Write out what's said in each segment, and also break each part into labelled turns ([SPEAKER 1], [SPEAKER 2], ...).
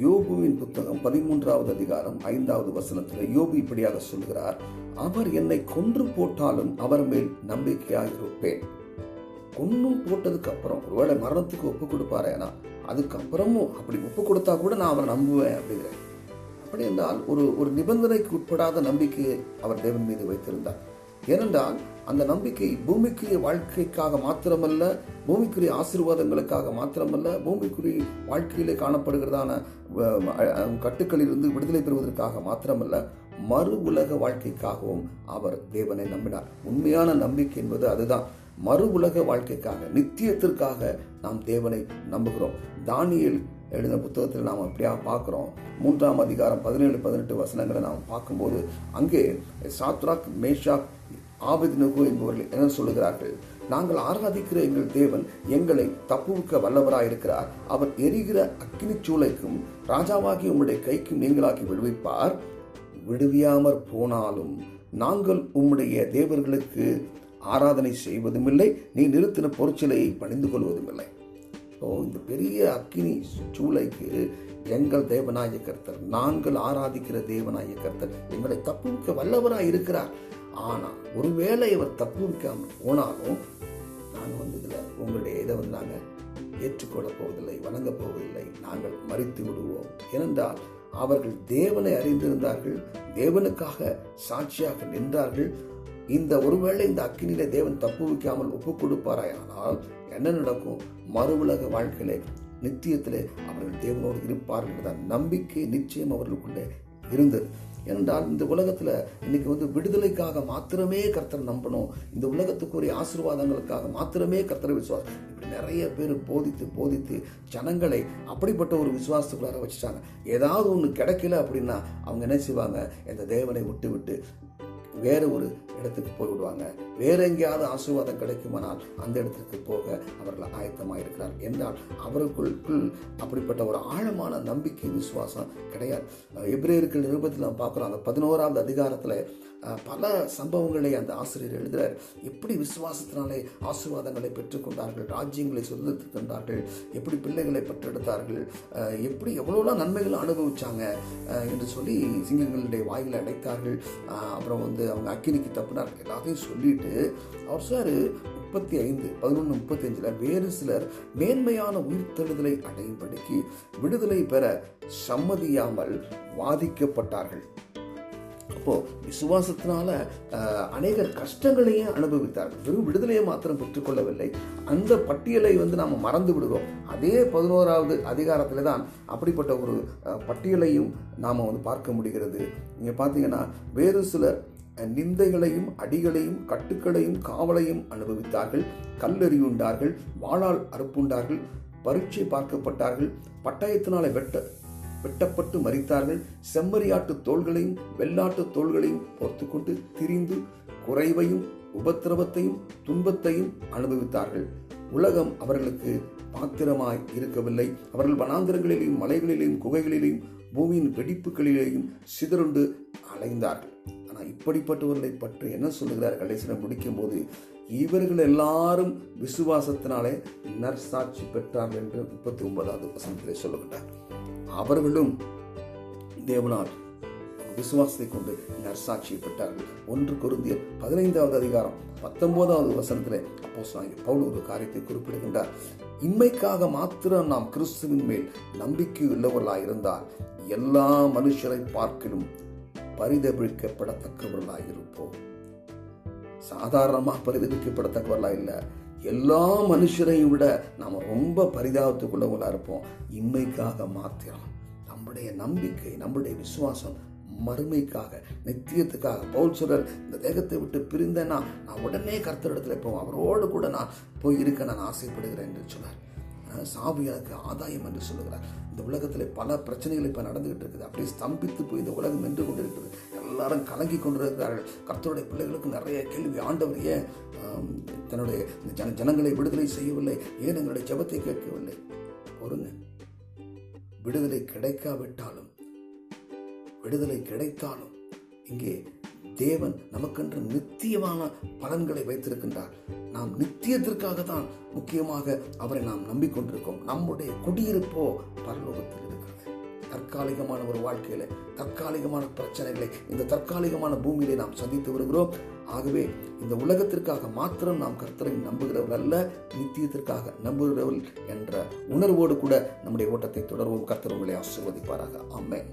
[SPEAKER 1] யோபுவின் புத்தகம் பதிமூன்றாவது அதிகாரம் ஐந்தாவது வசனத்தில் யோபு இப்படியாக சொல்கிறார் அவர் என்னை கொன்று போட்டாலும் அவர் மேல் நம்பிக்கையாக இருப்பேன் கொன்னும் போட்டதுக்கு அப்புறம் ஒருவேளை மரணத்துக்கு ஒப்பு கொடுப்பாரேனா அதுக்கப்புறமும் அப்படி ஒப்பு கொடுத்தா கூட நான் அவரை நம்புவேன் அப்படிங்கிறேன் அப்படி என்றால் ஒரு ஒரு நிபந்தனைக்கு உட்படாத நம்பிக்கையை அவர் தேவன் மீது வைத்திருந்தார். ஏனென்றால் அந்த நம்பிக்கை பூமிக்குரிய வாழ்க்கைக்காக மாத்திரமல்ல பூமிக்குரிய ஆசீர்வாதங்களுக்காக மாத்திரமல்ல பூமிக்குரிய வாழ்க்கையிலே காணப்படுகிறதான கட்டுக்களிலிருந்து விடுதலை பெறுவதற்காக மாத்திரமல்ல மறு உலக வாழ்க்கைக்காகவும் அவர் தேவனை நம்பினார். உண்மையான நம்பிக்கை என்பது அதுதான். மறு உலக வாழ்க்கைக்காக நித்தியத்திற்காக நாம் தேவனை நம்புகிறோம். தானியல் எழுதின புத்தகத்தில் நாம் அப்படியா பார்க்குறோம். மூன்றாம் அதிகாரம் பதினேழு பதினெட்டு வசனங்களை நாம் பார்க்கும்போது அங்கே சாத்ராக் மேஷாக் ஆபத்நகு என்பவர்கள் என்ன சொல்லுகிறார்கள். நாங்கள் ஆராதிக்கிற எங்கள் தேவன் எங்களை தப்புவிக்க வல்லவராயிருக்கிறார். அவர் எரிகிற அக்கினிச் சூளைக்கும் ராஜாவாகி உம்முடைய கைக்கும் நீங்களாக்கி விடுவிப்பார். விடுவியாமற் போனாலும் நாங்கள் உம்முடைய தேவர்களுக்கு ஆராதனை செய்வதுமில்லை. நீ நிறுத்தின பொருட்சிலையை பணிந்து கொள்வதுமில்லை. ஓ இந்த பெரிய அக்கினி சூளைக்கு எங்கள் தேவனாய கர்த்தர் நாங்கள் ஆராதிக்கிற தேவனாய கர்த்தர் எங்களை தப்புவிக்க வல்லவராய் இருக்கிறார் ஆனால் ஒருவேளை இவர் தப்புவிக்காமல் போனாலும் நாங்கள் வந்து இதில் உங்களுடைய இதை வந்து நாங்கள் ஏற்றுக்கொள்ளப் போவதில்லை வணங்கப் போவதில்லை. நாங்கள் மறித்து விடுவோம். ஏனென்றால் அவர்கள் தேவனை அறிந்திருந்தார்கள் தேவனுக்காக சாட்சியாக நின்றார்கள். இந்த ஒருவேளை இந்த அக்கினியில தேவன் தப்பு வைக்காமல் ஒப்பு கொடுப்பாராயானால் என்ன நடக்கும்? மறு உலக வாழ்க்கையிலே நித்தியத்திலே அவர்கள் தேவனோடு இருப்பார்கள் என்ற நம்பிக்கை நிச்சயம் அவர்களுக்குள்ளே இருந்தது ஏனென்றால் இந்த உலகத்துல இன்னைக்கு வந்து விடுதலைக்காக மாத்திரமே கர்த்தர் நம்பணும். இந்த உலகத்துக்குரிய ஆசீர்வாதங்களுக்காக மாத்திரமே கர்த்தரை விசுவாசம் இப்படி நிறைய பேர் போதித்து போதித்து ஜனங்களை அப்படிப்பட்ட ஒரு விசுவாசத்துக்குள்ளார வச்சுட்டாங்க. ஏதாவது ஒன்று கிடைக்கல அப்படின்னா அவங்க என்ன செய்வாங்க? இந்த தேவனை விட்டு விட்டு வேறு ஒரு இடத்துக்கு போய்விடுவாங்க வேற எங்கேயாவது ஆசீர்வாதம் கிடைக்குமானால் அந்த இடத்துக்கு போக அவர்கள் ஆயத்தமாக இருக்கிறார் என்றால் அவர்களுக்குள் அப்படிப்பட்ட ஒரு ஆழமான நம்பிக்கை விசுவாசம் கிடையாது. எப்ரேயர்கள் நிருபத்தில் நம்ம பார்க்குறோம் அந்த பதினோராவது அதிகாரத்தில் பல சம்பவங்களை அந்த ஆசிரியர் எழுதுகிறார் எப்படி விசுவாசத்தினாலே ஆசீர்வாதங்களை பெற்றுக்கொண்டார்கள் ராஜ்யங்களை சுதந்திரத்துக் எப்படி பிள்ளைகளை பெற்றெடுத்தார்கள் எப்படி எவ்வளோலாம் நன்மைகளை அனுபவிச்சாங்க என்று சொல்லி சிங்கங்களுடைய வாயில் அடைத்தார்கள். அப்புறம் வந்து அவங்க அக்கினிக்கு தப்புனார் எல்லாத்தையும் சொல்லிட்டு அவர் சார் முப்பத்தி ஐந்து பதினொன்று முப்பத்தி அஞ்சில் வேறு சிலர் மேன்மையான உயிர்த்தெழுதலை அடையும்படிக்கு விடுதலை பெற சம்மதியாமல் வாதிக்கப்பட்டார்கள். அப்போ விசுவாசத்தினால அநேகர் கஷ்டங்களையும் அனுபவித்தார்கள். வெறும் விடுதலையை மாத்திரம் பெற்றுக்கொள்ளவில்லை. அந்த பட்டியலை வந்து நாம் மறந்து விடுகிறோம். அதே பதினோராவது அதிகாரத்தில் தான் அப்படிப்பட்ட ஒரு பட்டியலையும் நாம் வந்து பார்க்க முடிகிறது. நீங்கள் பார்த்தீங்கன்னா வேறு சிலர் நிந்தைகளையும் அடிகளையும் கட்டுக்களையும் காவலையும் அனுபவித்தார்கள். கல்லெறியுண்டார்கள் வாளால் அறுப்புண்டார்கள் பரீட்சை பார்க்கப்பட்டார்கள் பட்டயத்தினாலே வெட்ட வெட்டப்பட்டு மறித்தார்கள் செம்மறியாட்டு தோள்களையும் வெள்ளாட்டு தோள்களையும் பொறுத்து கொண்டு திரிந்து குறைவையும் உபத்திரவத்தையும் துன்பத்தையும் அனுபவித்தார்கள். உலகம் அவர்களுக்கு பாத்திரமாய் இருக்கவில்லை. அவர்கள் வனாந்திரங்களிலேயும் மலைகளிலேயும் குகைகளிலேயும் பூமியின் வெடிப்புகளிலேயும் சிதறுண்டு அலைந்தார்கள். இப்படிப்பட்டவர்களை பற்றி என்ன சொல்லுகிறார்? கடைசியில் முடிக்கும் போது இவர்கள் எல்லாரும் விசுவாசத்தினாலே நற்சாட்சி பெற்றார்கள் என்று முப்பத்தி ஒன்பதாவது வசனத்திலே சொல்லுகின்றார். அவர்களும் தேவனால் விசுவாசத்தை கொண்டு நற்சாட்சியை பெற்றார்கள். ஒன்று குருந்திய பதினைந்தாவது அதிகாரம் பத்தொன்பதாவது வசனத்தில் அப்போ பவுல் ஒரு காரியத்தை குறிப்பிடுகின்றார். இன்மைக்காக மாத்திரம் நாம் கிறிஸ்துவின் மேல் நம்பிக்கை உள்ளவர்களாக இருந்தால் எல்லா மனுஷரை பார்க்கிலும் பரிதபிக்கப்படத்தக்கவர்களாய் இருப்போம் சாதாரணமாக பரிதபிக்கப்படத்தக்கவர்களா இல்லை. எல்லா மனுஷரையும் விட நாம் ரொம்ப பரிதாபத்துக்குள்ளவங்களா இருப்போம். இம்மைக்காக மாத்திரம். நம்முடைய நம்பிக்கை நம்முடைய விசுவாசம் மறுமைக்காக நித்தியத்துக்காக. பவுல் சொல்றார் இந்த தேகத்தை விட்டு பிரிந்தேன்னா நான் உடனே கர்த்தரிடத்துல போவோம் அவரோடு கூட நான் போய் இருக்க நான் ஆசைப்படுகிறேன் என்று சொன்னார். அஹ் எனக்கு ஆதாயம் என்று சொல்லுகிறார். இந்த உலகத்தில் பல பிரச்சனைகள் இப்போ நடந்துகிட்டு இருக்குது. அப்படியே ஸ்தம்பித்து போய் இந்த உலகம் நின்று கொண்டிருக்கிறது. எல்லாரும் கலங்கி கொண்டிருக்கிறார்கள். கர்த்தருடைய பிள்ளைகளுக்கு நிறைய கேள்வி. ஆண்டவர் ஏன் தன்னுடைய ஜன ஜனங்களை விடுதலை செய்யவில்லை? ஏன் எங்களுடைய ஜெபத்தை கேட்கவில்லை? பொறுங்க. விடுதலை கிடைக்காவிட்டாலும் விடுதலை கிடைத்தாலும் இங்கே தேவன் நமக்கென்று நித்தியமான பலன்களை வைத்திருக்கின்றார். நாம் நித்தியத்திற்காக தான் முக்கியமாக அவரை நாம் நம்பிக்கொண்டிருக்கோம். நம்முடைய குடியிருப்போ பரலோகத்தில் இருக்கிறது. தற்காலிகமான ஒரு வாழ்க்கையில தற்காலிகமான பிரச்சனைகளை இந்த தற்காலிகமான பூமியிலே நாம் சந்தித்து வருகிறோம். ஆகவே இந்த உலகத்திற்காக மாத்திரம் நாம் கர்த்தரை நம்புகிறவர் அல்ல நித்தியத்திற்காக நம்புகிறவர் என்ற உணர்வோடு கூட நம்முடைய ஓட்டத்தை தொடர்வோம். கர்த்தர் உங்களை ஆசீர்வதிப்பாராக. ஆமென்.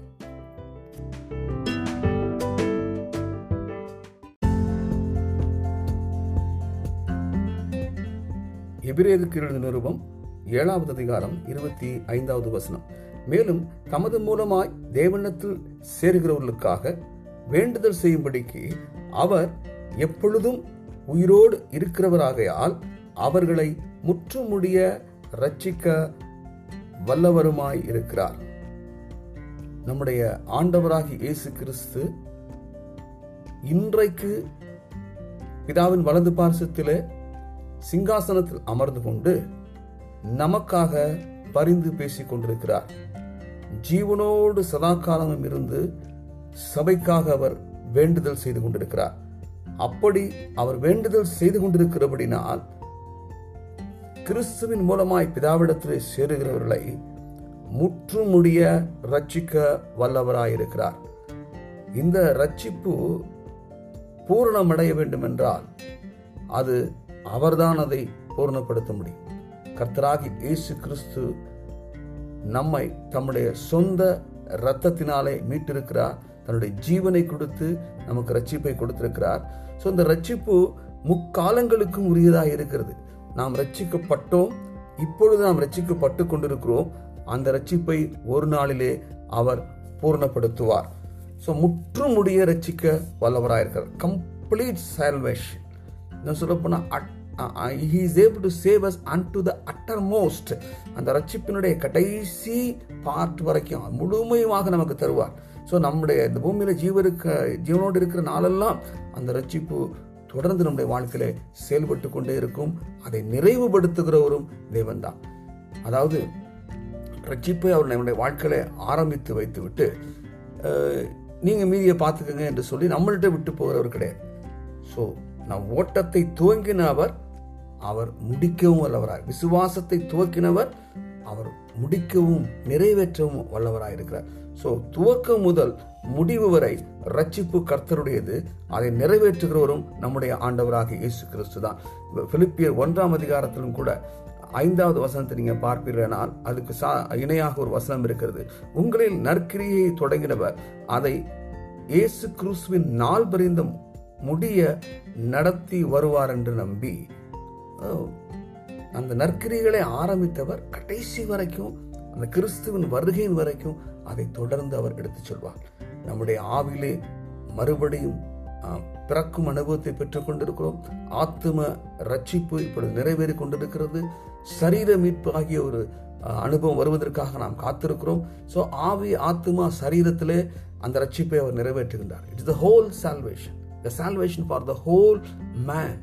[SPEAKER 1] எபிரேதுக்கு எழுதின நிருபம் ஏழாவது அதிகாரம் இருபத்தி ஐந்தாவது வசனம். மேலும் தமது மூலமாய் தேவனத்தில் சேருகிறவர்களுக்காக வேண்டுதல் செய்யும்படிக்கு அவர் எப்பொழுதும் உயிரோடு இருக்கிறவராகையால் அவர்களை முற்றுமுடிய ரட்சிக்க வல்லவருமாய் இருக்கிறார். நம்முடைய ஆண்டவராகி இயேசு கிறிஸ்து இன்றைக்கு பிதாவின் வலது பார்சத்திலே சிங்காசனத்தில் அமர்ந்து கொண்டு நமக்காக பரிந்து பேசிக் கொண்டிருக்கிறார். ஜீவனோடு சதாகாலமும் இருந்து சபைக்காக அவர் வேண்டுதல் செய்து கொண்டிருக்கிறார். அப்படி அவர் வேண்டுதல் செய்து கொண்டிருக்கிறபடினால் கிறிஸ்துவின் மூலமாய் பிதாவிடத்திலே சேருகிறவர்களை முற்றுமுடிய ரட்சிக்க வல்லவராயிருக்கிறார். இந்த ரட்சிப்பு பூரணமடைய வேண்டும் என்றால் அது அவர்தான் அதை பூர்ணப்படுத்த முடியும் கர்த்தராகி இயேசு கிறிஸ்து நம்மை தம்முடைய சொந்த இரத்தத்தினாலே மீட்டிருக்கிறார். தன்னுடைய ஜீவனை கொடுத்து நமக்கு ரட்சிப்பை கொடுத்திருக்கிறார். ஸோ இந்த ரட்சிப்பு முக்காலங்களுக்கும் உரியதாக இருக்கிறது. நாம் ரட்சிக்கப்பட்டோம் இப்பொழுது நாம் ரட்சிக்கப்பட்டு கொண்டிருக்கிறோம். அந்த ரட்சிப்பை ஒரு நாளிலே அவர் பூர்ணப்படுத்துவார். ஸோ முற்றுமுடிய ரட்சிக்க வல்லவராயிருக்கிறார். கம்ப்ளீட் சால்வேஷன் இன்னும் சொல்லப்போனால் he is able to save us unto the uttermost அந்த ரட்சிப்பினுடைய கடைசி பார்ட் வரைக்கும் முழுமையுமாக நமக்கு தருவார். ஸோ நம்முடைய இந்த பூமியில் ஜீவருக்க ஜீவனோடு இருக்கிற நாளெல்லாம் அந்த ரட்சிப்பு தொடர்ந்து நம்முடைய வாழ்க்கையில செயல்பட்டு கொண்டே இருக்கும். அதை நிறைவுபடுத்துகிறவரும் தேவன் தான் அதாவது ரட்சிப்பை அவர் நம்முடைய வாழ்க்கையில ஆரம்பித்து வைத்து விட்டு நீங்கள் மீதியை பார்த்துக்கங்க என்று சொல்லி நம்மள்கிட்ட விட்டு போகிறவர் கிடையாது. ஸோ நம் ஓட்டத்தை துவங்கின அவர் அவர் முடிக்கவும் வல்லவராய். விசுவாசத்தை துவக்கினவர் அவர் முடிக்கவும் நிறைவேற்றவும் வல்லவராய் இருக்கிறார். ஸோ துவக்கம் முதல் முடிவு வரை ரட்சிப்பு கர்த்தருடையது. அதை நிறைவேற்றுகிறவரும் நம்முடைய ஆண்டவராக இயேசு கிறிஸ்து தான் பிலிப்பியர் ஒன்றாம் அதிகாரத்திலும் கூட ஐந்தாவது வசனத்தை நீங்க பார்ப்பீர்களானால் அதுக்கு சா இணையாக ஒரு வசனம் இருக்கிறது. உங்களில் நற்கிரியை தொடங்கினவர் அதை இயேசு கிறிஸ்துவின் நாள் பரிந்தும் முடிய நடத்தி வருவார் என்று நம்பி அந்த நற்கிரிகளை ஆரம்பித்தவர் கடைசி வரைக்கும் அந்த கிறிஸ்துவின் வருகையின் வரைக்கும் அதை தொடர்ந்து அவர் எடுத்துச் சொல்வார். நம்முடைய ஆவிலே மறுபடியும் பிறக்கும் அனுபவத்தை பெற்றுக் கொண்டிருக்கிறோம். ஆத்தும ரட்சிப்பு இப்பொழுது நிறைவேறி கொண்டிருக்கிறது. சரீர மீட்பு ஆகிய ஒரு அனுபவம் வருவதற்காக நாம் காத்திருக்கிறோம். ஸோ ஆவி ஆத்மா சரீரத்திலே அந்த ரட்சிப்பை அவர் நிறைவேற்றுகின்றார். It's the whole salvation the salvation for the whole man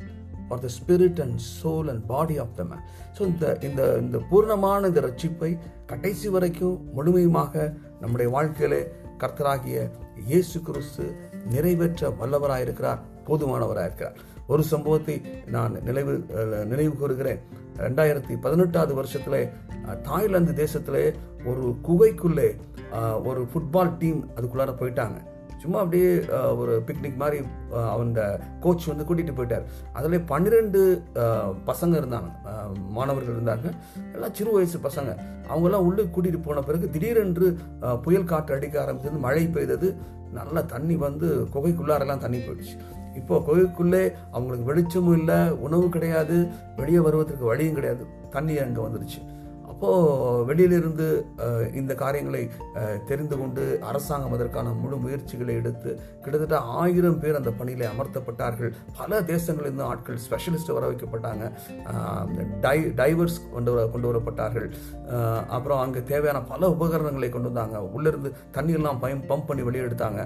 [SPEAKER 1] for the spirit and soul and body of the man so இந்த இந்த இந்த பூர்ணமான இந்த ரட்சிப்பை கடைசி வரைக்கும் முழுமையுமாக நம்முடைய வாழ்க்கையிலே கர்த்தராகிய இயேசு கிறிஸ்து நிறைவேற்ற வல்லவராயிருக்கிறார் போதுமானவராயிருக்கிறார் ஒரு சம்பவத்தை நான் நினைவு நினைவு கூறுகிறேன். ரெண்டாயிரத்தி பதினெட்டாவது வருஷத்துல தாய்லாந்து தேசத்திலே ஒரு குகைக்குள்ளே ஒரு ஃபுட்பால் டீம் அதுக்குள்ளார போயிட்டாங்க. சும்மா அப்படியே ஒரு பிக்னிக் மாதிரி அந்த கோச் வந்து கூட்டிகிட்டு போயிட்டார். அதில் பன்னிரெண்டு பசங்க இருந்தாங்க. மாணவர்கள் இருந்தாங்க எல்லாம் சிறு வயசு பசங்க. அவங்கெல்லாம் உள்ளே கூட்டிகிட்டு போன பிறகு திடீரென்று புயல் காற்று அடிக்க ஆரம்பிச்சது மழை பெய்தது. நல்லா தண்ணி வந்து குகைக்குள்ளாரெல்லாம் தண்ணி போயிடுச்சு. இப்போ குகைக்குள்ளே அவங்களுக்கு வெளிச்சமும் இல்லை உணவு கிடையாது. வெளியே வருவதற்கு வழியும் கிடையாது. தண்ணி அங்கே வந்துடுச்சு அப்போது வெளியிலிருந்து இந்த காரியங்களை தெரிந்து கொண்டு அரசாங்கம் அதற்கான முழு முயற்சிகளை எடுத்து கிட்டத்தட்ட ஆயிரம் பேர் அந்த பணியில் அமர்த்தப்பட்டார்கள். பல தேசங்களிலிருந்து ஆட்கள் ஸ்பெஷலிஸ்ட் வர வைக்கப்பட்டாங்க. டை டைவர்ஸ் கொண்டு வர கொண்டு வரப்பட்டார்கள். அப்புறம் அங்கே தேவையான பல உபகரணங்களை கொண்டு வந்தாங்க. உள்ளிருந்து தண்ணீர்லாம் பயம் பம்ப் பண்ணி வெளியே எடுத்தாங்க.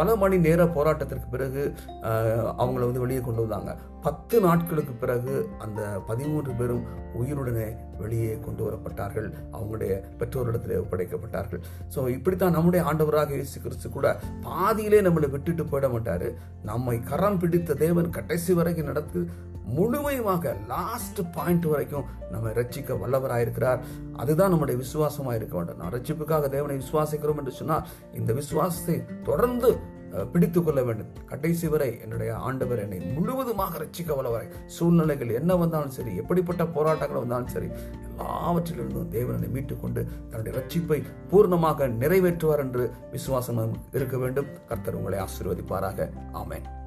[SPEAKER 1] பல மணி நேர போராட்டத்திற்கு பிறகு அவங்கள வந்து வெளியே கொண்டு வந்தாங்க. பத்து நாட்களுக்கு பிறகு அந்த பதிமூன்று பேரும் உயிருடனே வெளியே கொண்டு வரப்பட்டார்கள். அவங்களுடைய பெற்றோரிடத்தில் ஒப்படைக்கப்பட்டார்கள். ஸோ இப்படித்தான் நம்முடைய ஆண்டவராக இயேசு கிறிஸ்து கூட பாதியிலே நம்மளை விட்டுட்டு போயிட மாட்டார். நம்மை கரம் பிடித்த தேவன் கடைசி வரைக்கும் நடத்து முழுமையுமாக லாஸ்ட் பாயிண்ட் வரைக்கும் நம்ம ரட்சிக்க வல்லவராயிருக்கிறார் அதுதான் நம்முடைய விசுவாசமாக இருக்க வேண்டும். நான் ரட்சிப்புக்காக தேவனை விசுவாசிக்கிறோம் என்று சொன்னால் இந்த விசுவாசத்தை தொடர்ந்து பிடித்து கொள்ள வேண்டும். கடைசி வரை என்னுடைய ஆண்டவர் என்னை முழுவதுமாக ரசிக்க வல்லவரை சூழ்நிலைகள் என்ன வந்தாலும் சரி எப்படிப்பட்ட போராட்டங்கள் வந்தாலும் சரி எல்லாவற்றிலிருந்தும் தேவனை மீட்டுக் கொண்டு தன்னுடைய ரட்சிப்பை பூர்ணமாக நிறைவேற்றுவார் என்று விசுவாசம் இருக்க வேண்டும். கர்த்தர் உங்களை ஆசீர்வதிப்பாராக. ஆமேன்.